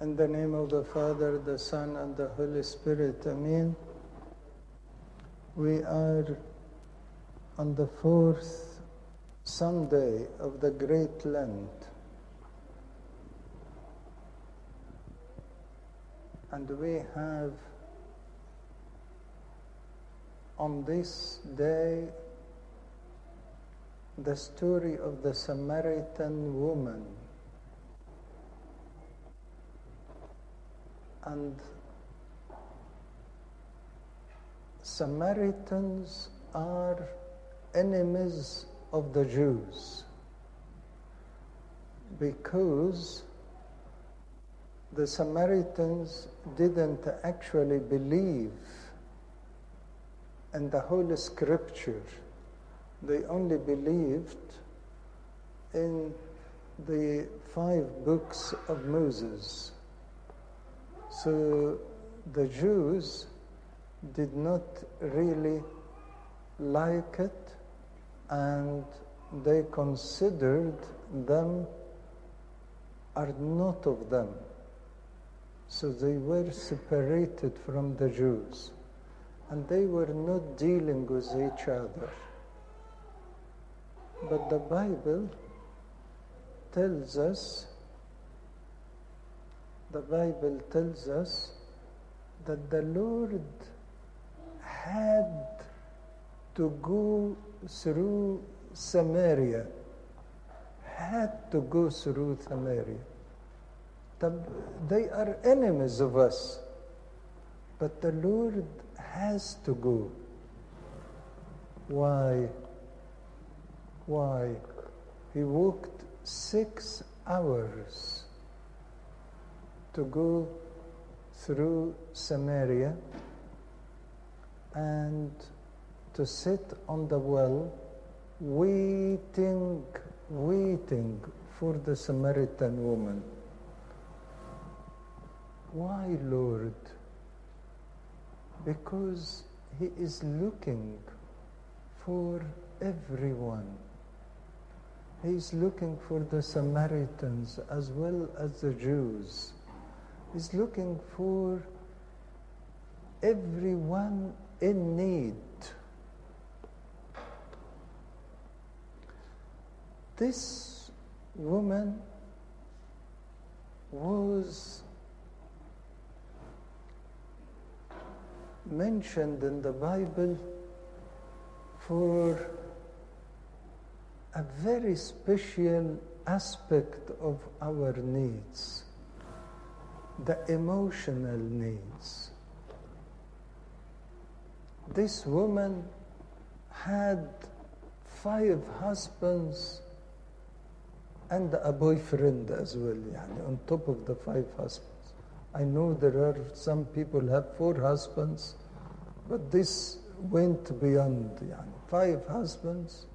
In the name of the Father, the Son, and the Holy Spirit, Amen. We are on the fourth Sunday of the Great Lent. And we have on this day the story of the Samaritan woman. And Samaritans are enemies of the Jews because the Samaritans didn't actually believe in the Holy Scripture. They only believed in the five books of Moses. So the Jews did not really like it and they considered them are not of them. So they were separated from the Jews and they were not dealing with each other. But the Bible tells us, the Bible tells us that the Lord had to go through Samaria, had to go through Samaria. They are enemies of us, but the Lord has to go. Why? Why? He walked six hours to go through Samaria and to sit on the well waiting, waiting for the Samaritan woman. Why, Lord? Because He is looking for everyone. He is looking for the Samaritans as well as the Jews. He's looking for everyone in need. This woman was mentioned in the Bible for a very special aspect of our needs the emotional needs. This woman had five husbands and a boyfriend as well, yani, on top of the five husbands. I know there are some people have four husbands, but this went beyond yani, five husbands,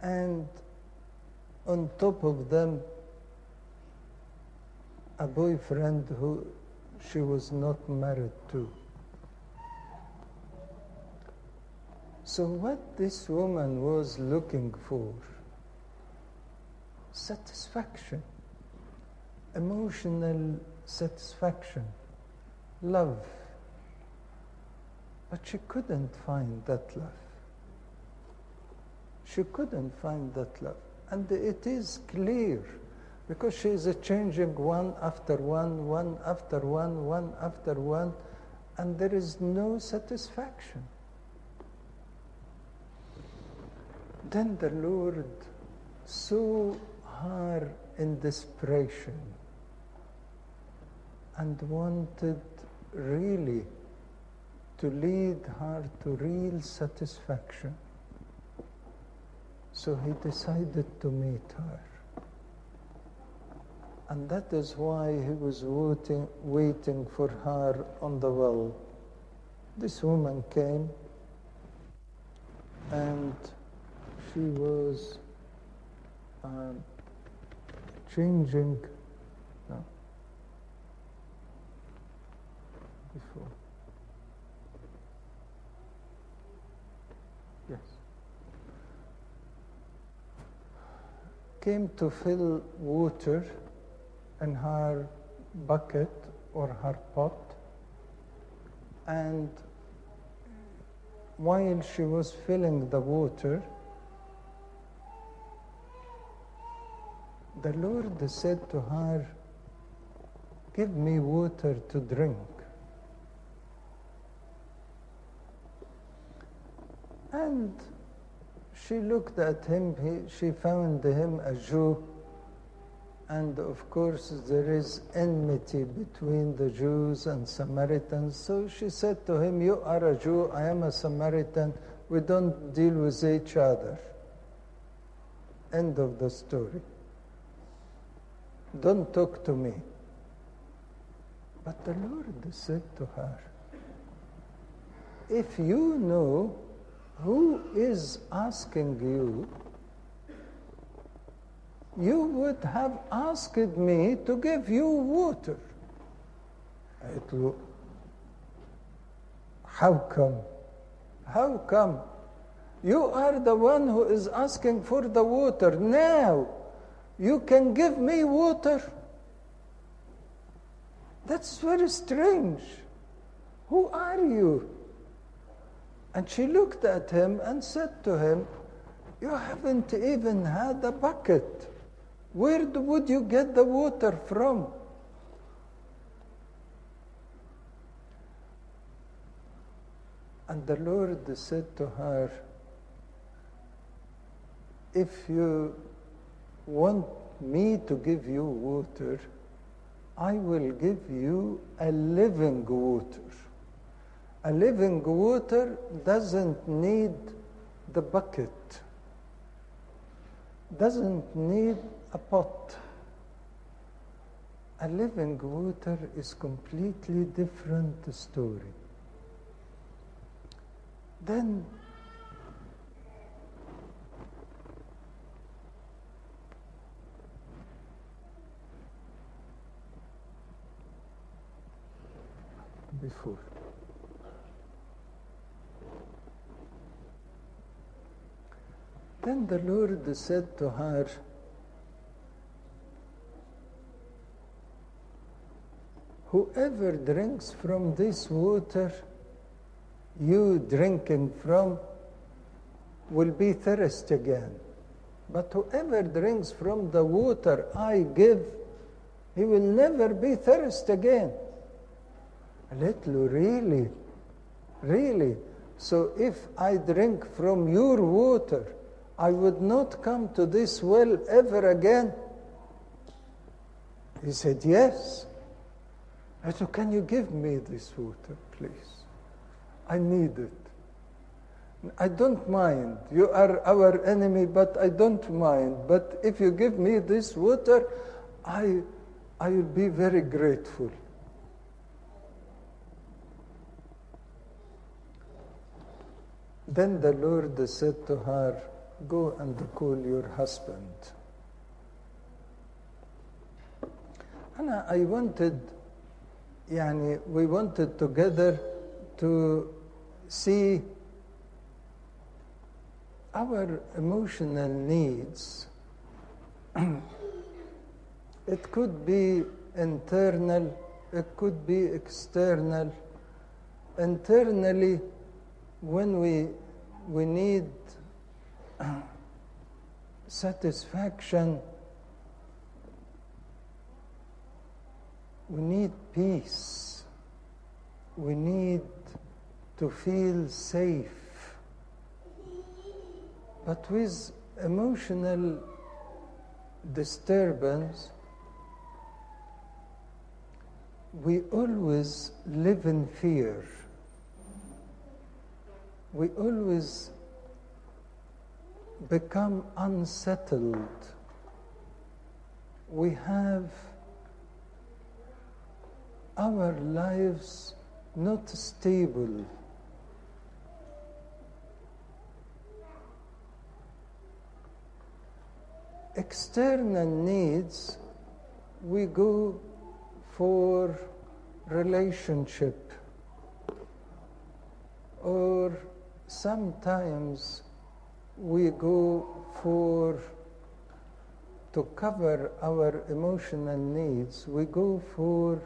and on top of them, a boyfriend who she was not married to. So, what this woman was looking for satisfaction, emotional satisfaction, love. But she couldn't find that love. She couldn't find that love. And it is clear because she is changing one after one, one after one, one after one, and there is no satisfaction. Then the Lord saw her in desperation and wanted really to lead her to real satisfaction. So he decided to meet her. And that is why he was waiting, waiting for her on the well. This woman came and she was um, changing no, before. Yes. Came to fill water in her bucket or her pot. And while she was filling the water, the Lord said to her, Give me water to drink. And she looked at him, he, she found him a Jew. And of course, there is enmity between the Jews and Samaritans. So she said to him, You are a Jew, I am a Samaritan. We don't deal with each other. End of the story. Don't talk to me. But the Lord said to her, If you know who is asking you, you would have asked me to give you water. قالت له How come? How come? You are the one who is asking for the water. Now, you can give me water? That's very strange. Who are you? And she looked at him and said to him, You haven't even had a bucket. Where would you get the water from? And the Lord said to her, If you want me to give you water, I will give you a living water. A living water doesn't need the bucket, doesn't need pot. A living water is completely different story. Then before. Then the Lord said to her, Whoever drinks from this water you drinking from will be thirsty again. But whoever drinks from the water I give, he will never be thirsty again. Little, really, really. So if I drink from your water, I would not come to this well ever again. He said, Yes. I said, Can you give me this water, please? I need it. I don't mind. You are our enemy, but I don't mind. But if you give me this water, I, I will be very grateful. Then the Lord said to her, Go and call your husband. And I wanted, yani, we wanted together to see our emotional needs. it could be internal, it could be external. Internally, when we, we need satisfaction, we need peace, we need to feel safe. But with emotional disturbance, we always live in fear. We always become unsettled. We have our lives not stable. External needs, we go for relationship or sometimes we go for to cover our emotional needs, we go for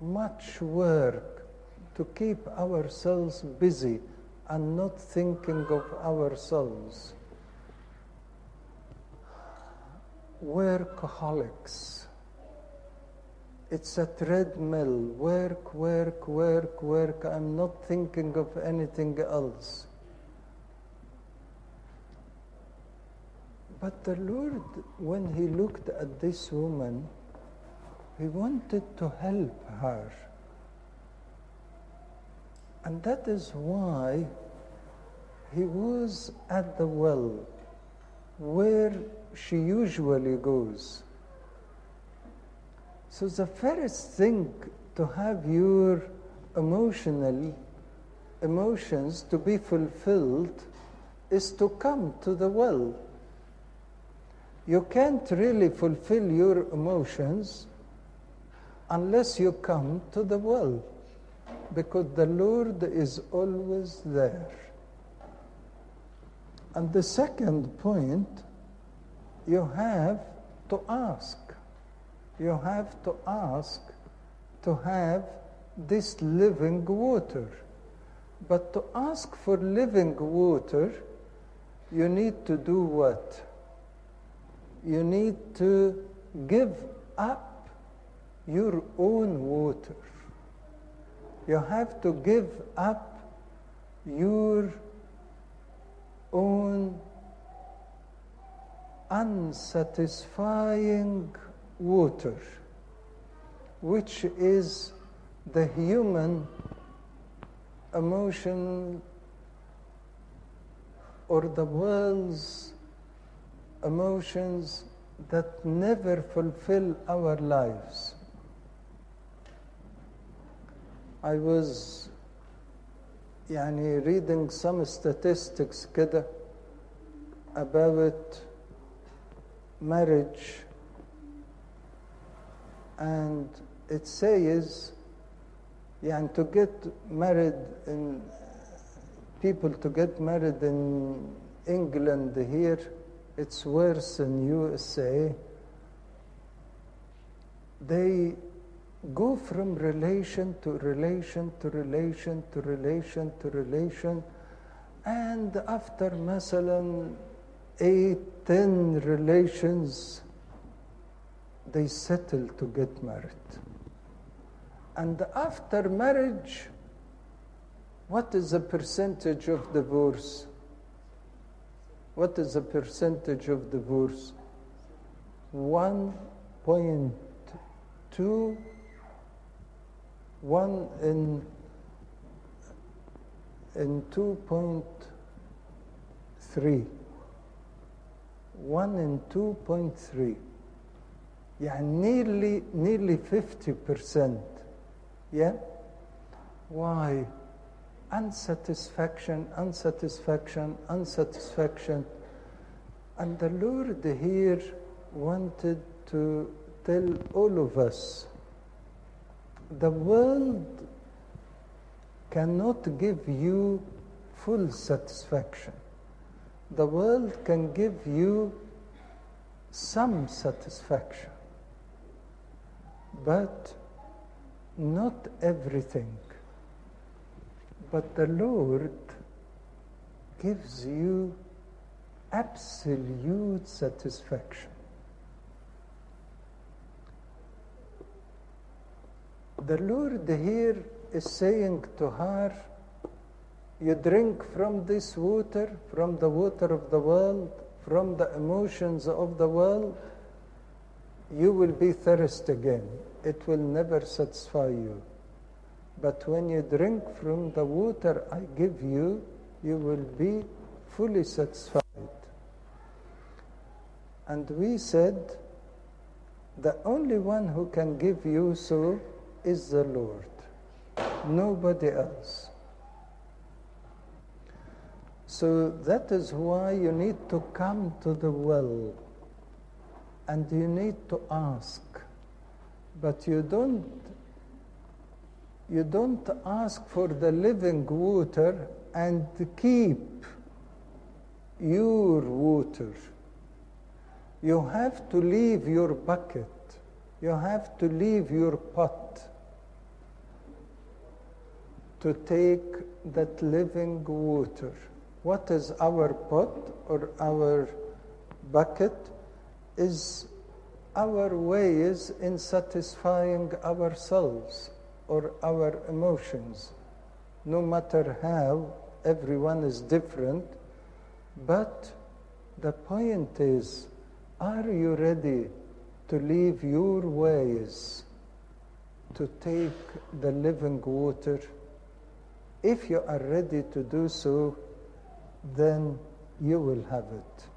much work to keep ourselves busy and not thinking of ourselves. Workaholics. It's a treadmill. Work, work, work, work. I'm not thinking of anything else. But the Lord, when He looked at this woman, He wanted to help her. And that is why He was at the well where she usually goes. So the first thing to have your emotional emotions to be fulfilled is to come to the well. You can't really fulfill your emotions unless you come to the well because the Lord is always there. And the second point, you have to ask. You have to ask to have this living water. But to ask for living water, you need to do what? You need to give up your own water. You have to give up your own unsatisfying water, which is the human emotion or the world's emotions that never fulfill our lives. I was يعني reading some statistics كده about marriage and it says يعني to get married in people to get married in England here it's worse in USA they go from relation to relation to relation to relation to relation and after مثلا eight ten relations they settle to get married and after marriage what is the percentage of divorce what is the percentage of divorce 1.2 one in in 2.3 one in 2.3 يعني nearly nearly 50% yeah why unsatisfaction unsatisfaction unsatisfaction and the lord here wanted to tell all of us the world cannot give you full satisfaction. The world can give you some satisfaction, but not everything. But the Lord gives you absolute satisfaction. The Lord here is saying to her, You drink from this water, from the water of the world, from the emotions of the world, you will be thirsty again. It will never satisfy you. But when you drink from the water I give you, you will be fully satisfied. And we said, the only one who can give you so is the Lord, nobody else. So that is why you need to come to the well and you need to ask. But you don't you don't ask for the living water and keep your water. You have to leave your bucket. You have to leave your pot to take that living water. What is our pot or our bucket? Is our ways in satisfying ourselves or our emotions. No matter how, everyone is different, but the point is are you ready to leave your ways to take the living water? If you are ready to do so, then you will have it.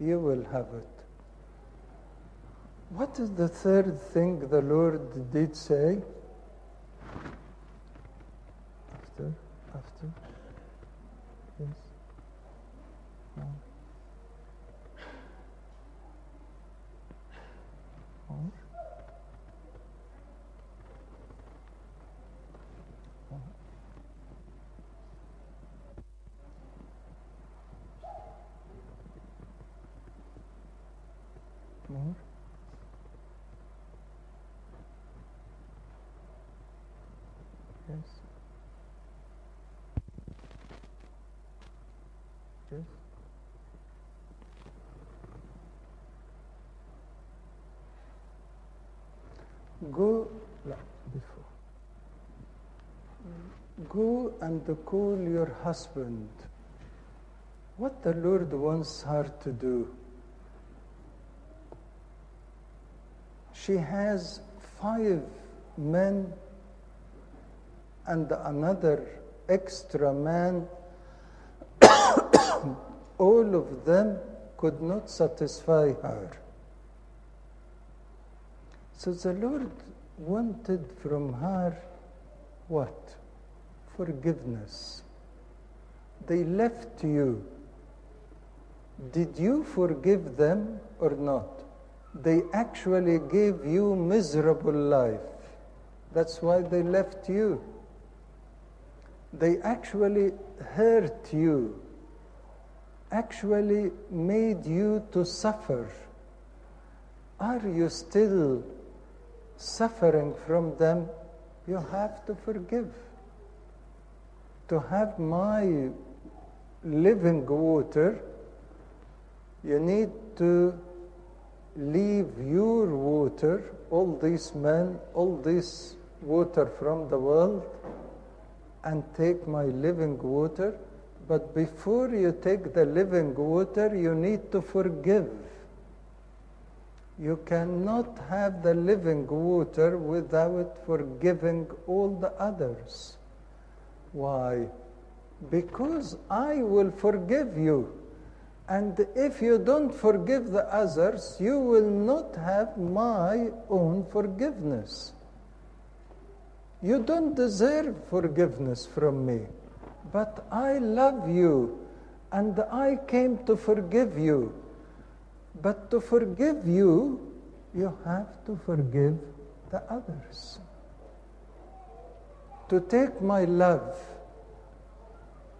You will have it. What is the third thing the Lord did say? After, after, yes, no. More. Yes. Yes. Go, لا, before. Go and call your husband. What the Lord wants her to do. She has five men and another extra man, all of them could not satisfy her. So the Lord wanted from her what? Forgiveness. They left you. Did you forgive them or not? They actually gave you miserable life. That's why they left you they actually hurt you, actually made you to suffer. Are you still suffering from them? You have to forgive. To have my living water, you need to leave your water, all these men, all this water from the world, and take my living water. But before you take the living water, you need to forgive. You cannot have the living water without forgiving all the others. Why? Because I will forgive you. And if you don't forgive the others, you will not have my own forgiveness. You don't deserve forgiveness from me, but I love you and I came to forgive you. But to forgive you, you have to forgive the others. To take my love,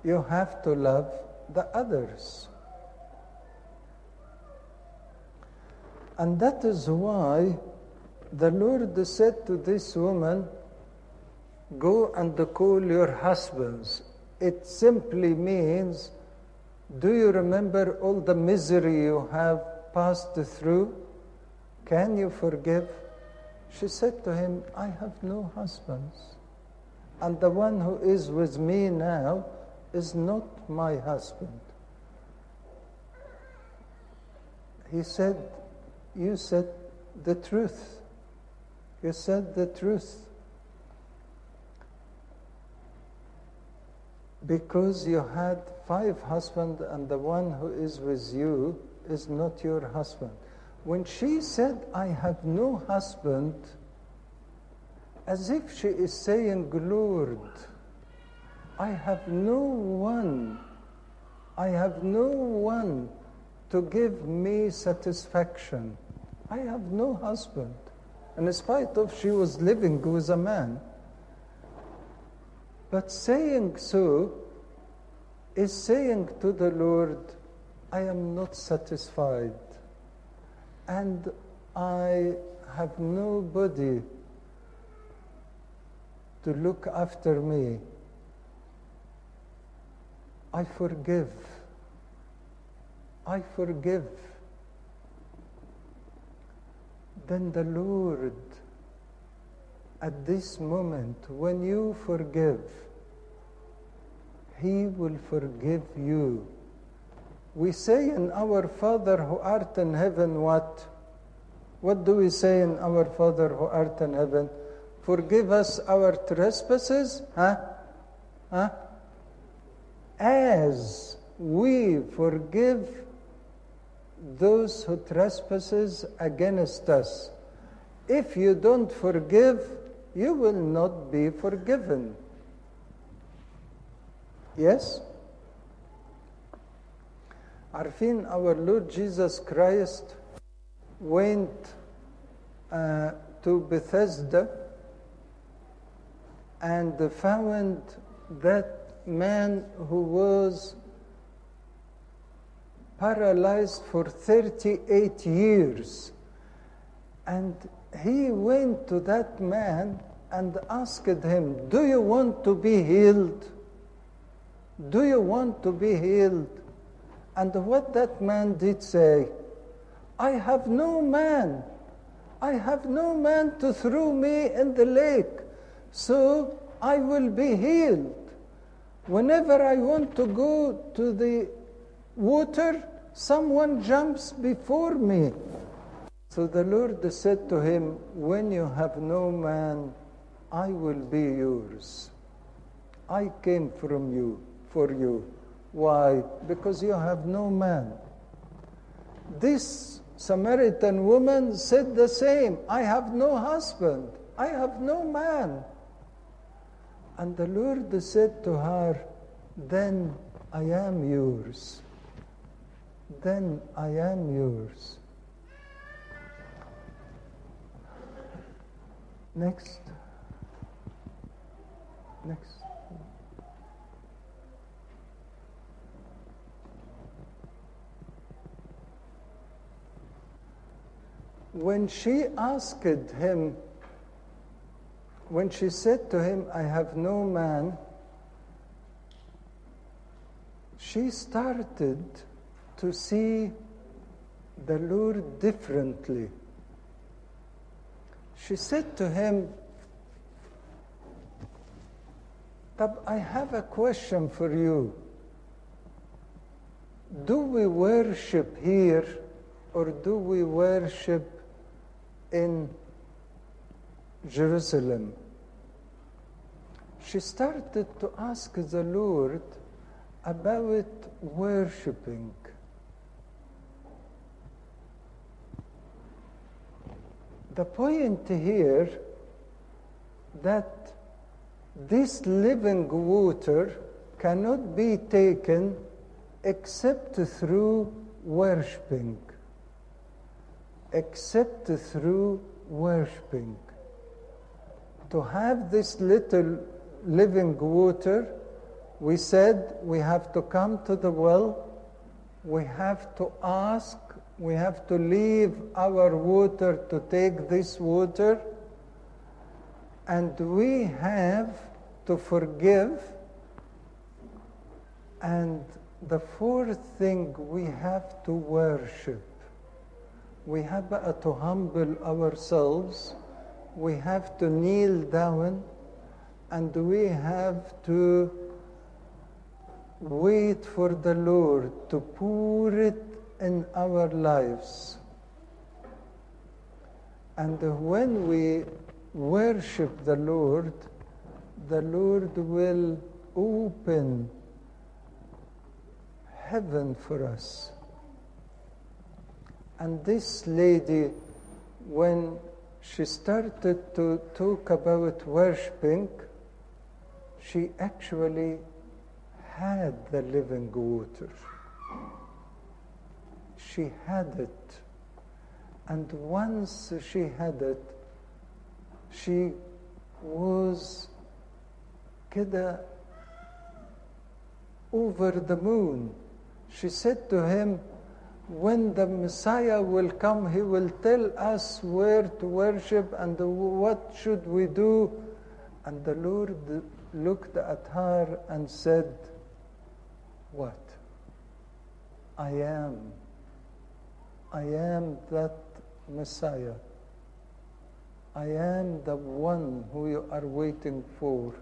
you have to love the others. And that is why the Lord said to this woman, Go and call your husbands. It simply means, do you remember all the misery you have passed through? Can you forgive? She said to him, I have no husbands. And the one who is with me now is not my husband. He said, You said the truth. You said the truth. because you had five husbands and the one who is with you is not your husband. When she said, I have no husband, as if she is saying, Lord, I have no one, I have no one to give me satisfaction. I have no husband. And in spite of she was living with a man, but saying so is saying to the Lord, I am not satisfied. and I have nobody to look after me. I forgive. I forgive. Then the Lord, at this moment, when you forgive, He will forgive you. We say in our Father who art in heaven, what? What do we say in our Father who art in heaven? Forgive us our trespasses, huh? Huh? As we forgive those who trespasses against us. If you don't forgive, you will not be forgiven. Yes? عارفين our Lord Jesus Christ went uh, to Bethesda and found that man who was paralyzed for 38 years. And he went to that man and asked him, Do you want to be healed? Do you want to be healed? And what that man did say, I have no man. I have no man to throw me in the lake, so I will be healed. Whenever I want to go to the water, someone jumps before me. So the Lord said to him, When you have no man, I will be yours. I came from you, for you. Why? Because you have no man. This Samaritan woman said the same I have no husband, I have no man. And the Lord said to her, Then I am yours. Then I am yours. Next. Next. When she asked him, when she said to him, I have no man, she started to see the Lord differently. She said to him, I have a question for you. Do we worship here or do we worship in Jerusalem? She started to ask the Lord about worshiping. The point here that this living water cannot be taken except through worshiping. Except through worshiping. To have this little living water, we said we have to come to the well, we have to ask, we have to leave our water to take this water, and we have to forgive. And the fourth thing, we have to worship. We have to humble ourselves, we have to kneel down, and we have to wait for the Lord to pour it in our lives. And when we worship the Lord, the Lord will open heaven for us. And this lady, when she started to talk about worshiping, she actually had the living water. She had it. And once she had it, she was كده over the moon. She said to him, when the Messiah will come, he will tell us where to worship and what should we do. And the Lord looked at her and said, What? I am. I am that Messiah. I am the one who you are waiting for.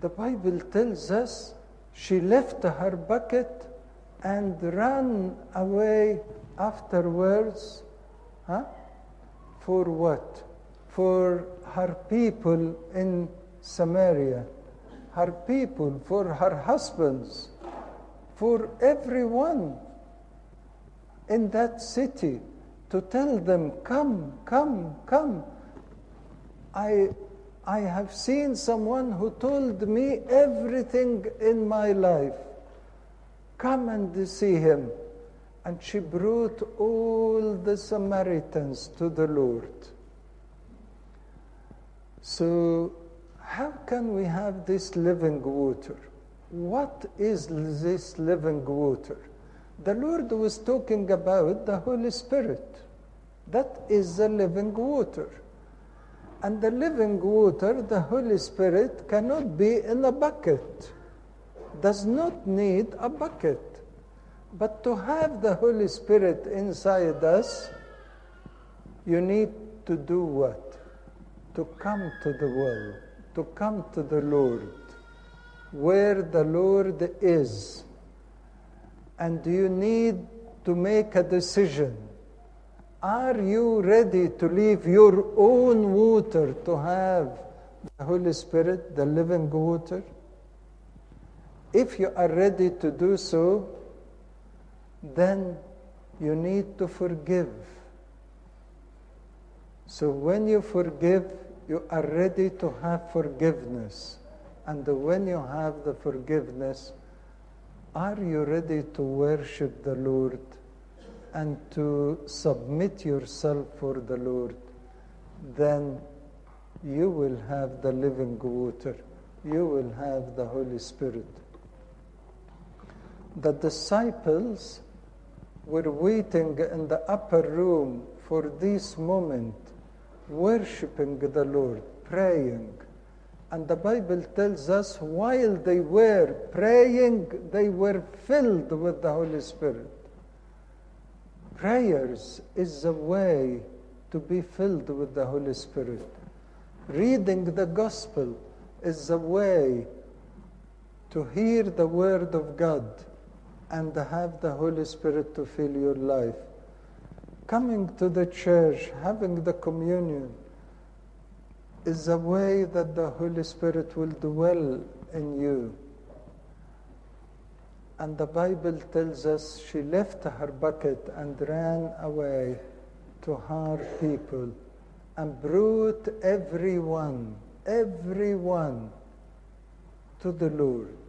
The Bible tells us she left her bucket and ran away afterwards. Huh? For what? For her people in Samaria, her people, for her husbands, for everyone in that city to tell them, Come, come, come. I, I have seen someone who told me everything in my life. Come and see him. And she brought all the Samaritans to the Lord. So, how can we have this living water? What is this living water? The Lord was talking about the Holy Spirit. That is the living water. And the living water, the Holy Spirit, cannot be in a bucket, does not need a bucket. But to have the Holy Spirit inside us, you need to do what? To come to the well, to come to the Lord, where the Lord is. And you need to make a decision. Are you ready to leave your own water to have the Holy Spirit, the living water? If you are ready to do so, then you need to forgive. So when you forgive, you are ready to have forgiveness. And when you have the forgiveness, are you ready to worship the Lord and to submit yourself for the Lord? Then you will have the living water. You will have the Holy Spirit. The disciples were waiting in the upper room for this moment, worshiping the Lord, praying. And the Bible tells us while they were praying, they were filled with the Holy Spirit. Prayers is a way to be filled with the Holy Spirit. Reading the gospel is a way to hear the word of God and have the Holy Spirit to fill your life. Coming to the church, having the communion, is a way that the Holy Spirit will dwell in you. And the Bible tells us she left her bucket and ran away to her people and brought everyone, everyone to the Lord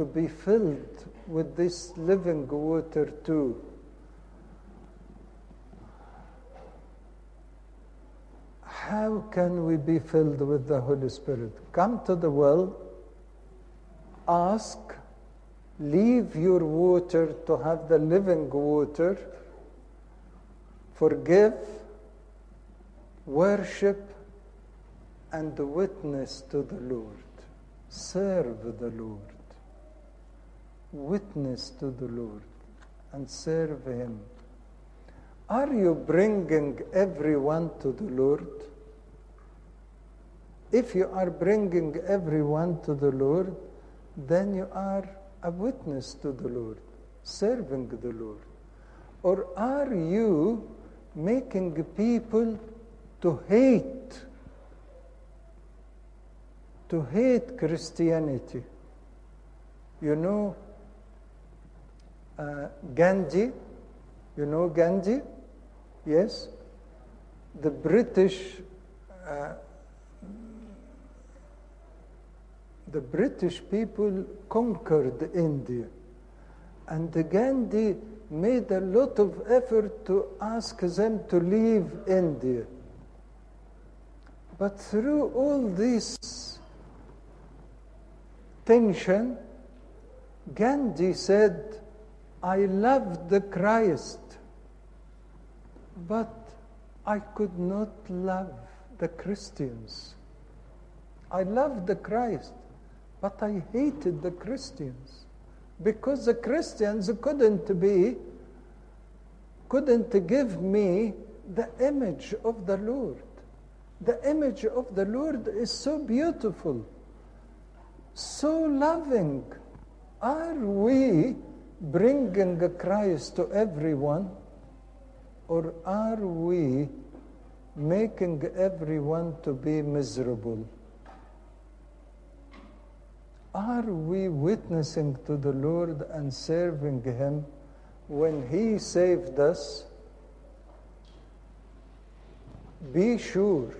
to be filled with this living water too. How can we be filled with the Holy Spirit? Come to the well, ask, leave your water to have the living water, forgive, worship, and witness to the Lord. Serve the Lord witness to the Lord and serve Him. Are you bringing everyone to the Lord? If you are bringing everyone to the Lord, then you are a witness to the Lord, serving the Lord. Or are you making people to hate, to hate Christianity? You know, uh, Gandhi, you know Gandhi? Yes? The British, uh, the British people conquered India. And Gandhi made a lot of effort to ask them to leave India. But through all this tension, Gandhi said, I loved the Christ, but I could not love the Christians. I loved the Christ, but I hated the Christians because the Christians couldn't be, couldn't give me the image of the Lord. The image of the Lord is so beautiful, so loving. Are we bringing Christ to everyone, or are we making everyone to be miserable? Are we witnessing to the Lord and serving Him when He saved us? Be sure,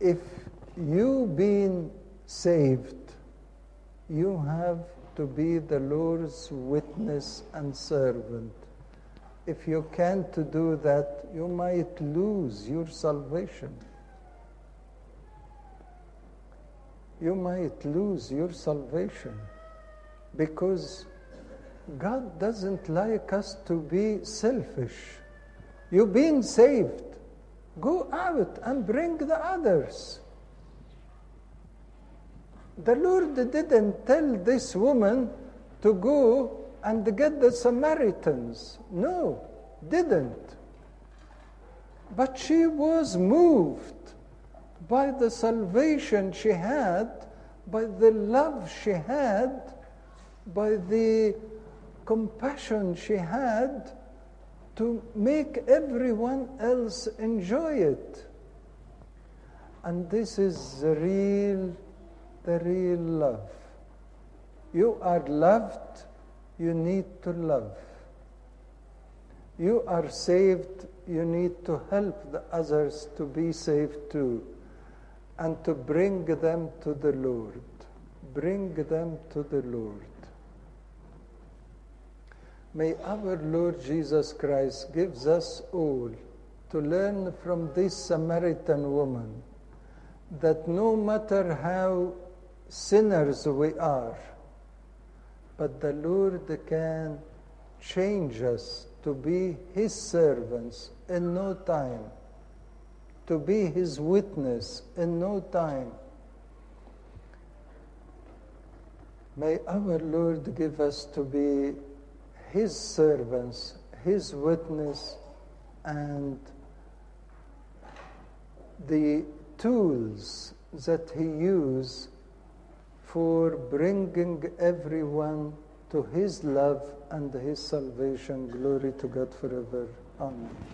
if you been saved, you have to be the Lord's witness and servant. If you can't do that, you might lose your salvation. You might lose your salvation because God doesn't like us to be selfish. You've been saved. Go out and bring the others. The Lord didn't tell this woman to go and get the Samaritans. No, didn't. But she was moved by the salvation she had, by the love she had, by the compassion she had to make everyone else enjoy it. And this is the real, the real love. You are loved, you need to love. You are saved, you need to help the others to be saved too and to bring them to the Lord. Bring them to the Lord. May our Lord Jesus Christ gives us all to learn from this Samaritan woman that no matter how sinners we are, but the Lord can change us to be His servants in no time to be his witness in no time. May our Lord give us to be his servants, his witness, and the tools that he used for bringing everyone to his love and his salvation. Glory to God forever. Amen.